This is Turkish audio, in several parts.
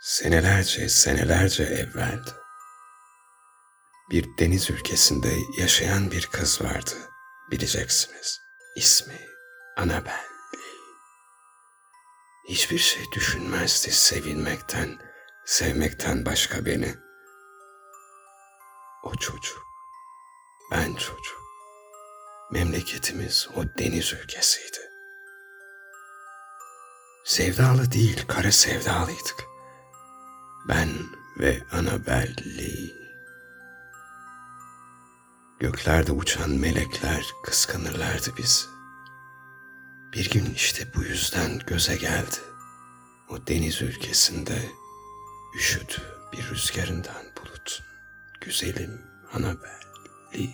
Senelerce, senelerce evvel bir deniz ülkesinde yaşayan bir kız vardı. Bileceksiniz. İsmi Annabelle. Hiçbir şey düşünmezdi sevilmekten, sevmekten başka beni. O çocuk, ben çocuk. Memleketimiz o deniz ülkesiydi. Sevdalı değil, kara sevdalıydık. Ben ve Annabelle. Göklerde uçan melekler kıskanırlardı bizi. Bir gün işte bu yüzden göze geldi. O deniz ülkesinde üşüdü bir rüzgarından bulut. Güzelim Annabelle.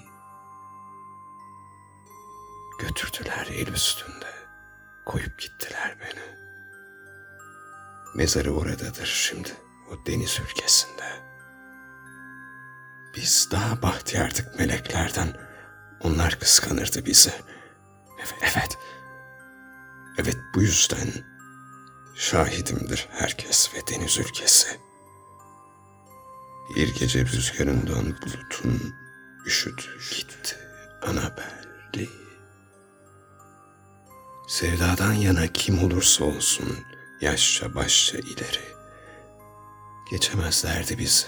Götürdüler el üstünde. Koyup gittiler beni. Mezarı oradadır şimdi, o deniz ülkesinde. Biz daha bahtiyardık meleklerden. Onlar kıskanırdı bizi. Evet, evet. Evet bu yüzden şahidimdir herkes ve deniz ülkesi. Bir gece rüzgarından bulutun üşüdü gitti Annabelle. Sevdadan yana kim olursa olsun yaşça başça ileri. Geçemezlerdi bizi.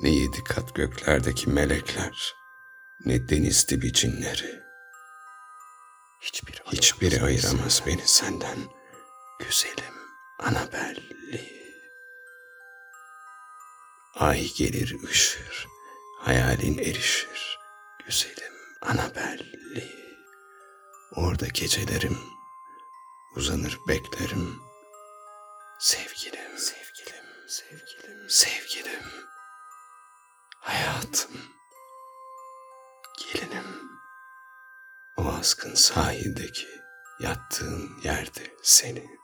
Ne yedi kat göklerdeki melekler, ne deniz dibi cinleri. Hiçbiri, Hiçbiri ayıramaz beni senden, güzelim Annabelle. Ay gelir ışır, hayalin erişir, güzelim Annabelle. Orada gecelerim, uzanır beklerim. Sevgilim, sevgilim, sevgilim, sevgilim. Hayatım, gelinim. O askın sahildeki yattığın yerde seni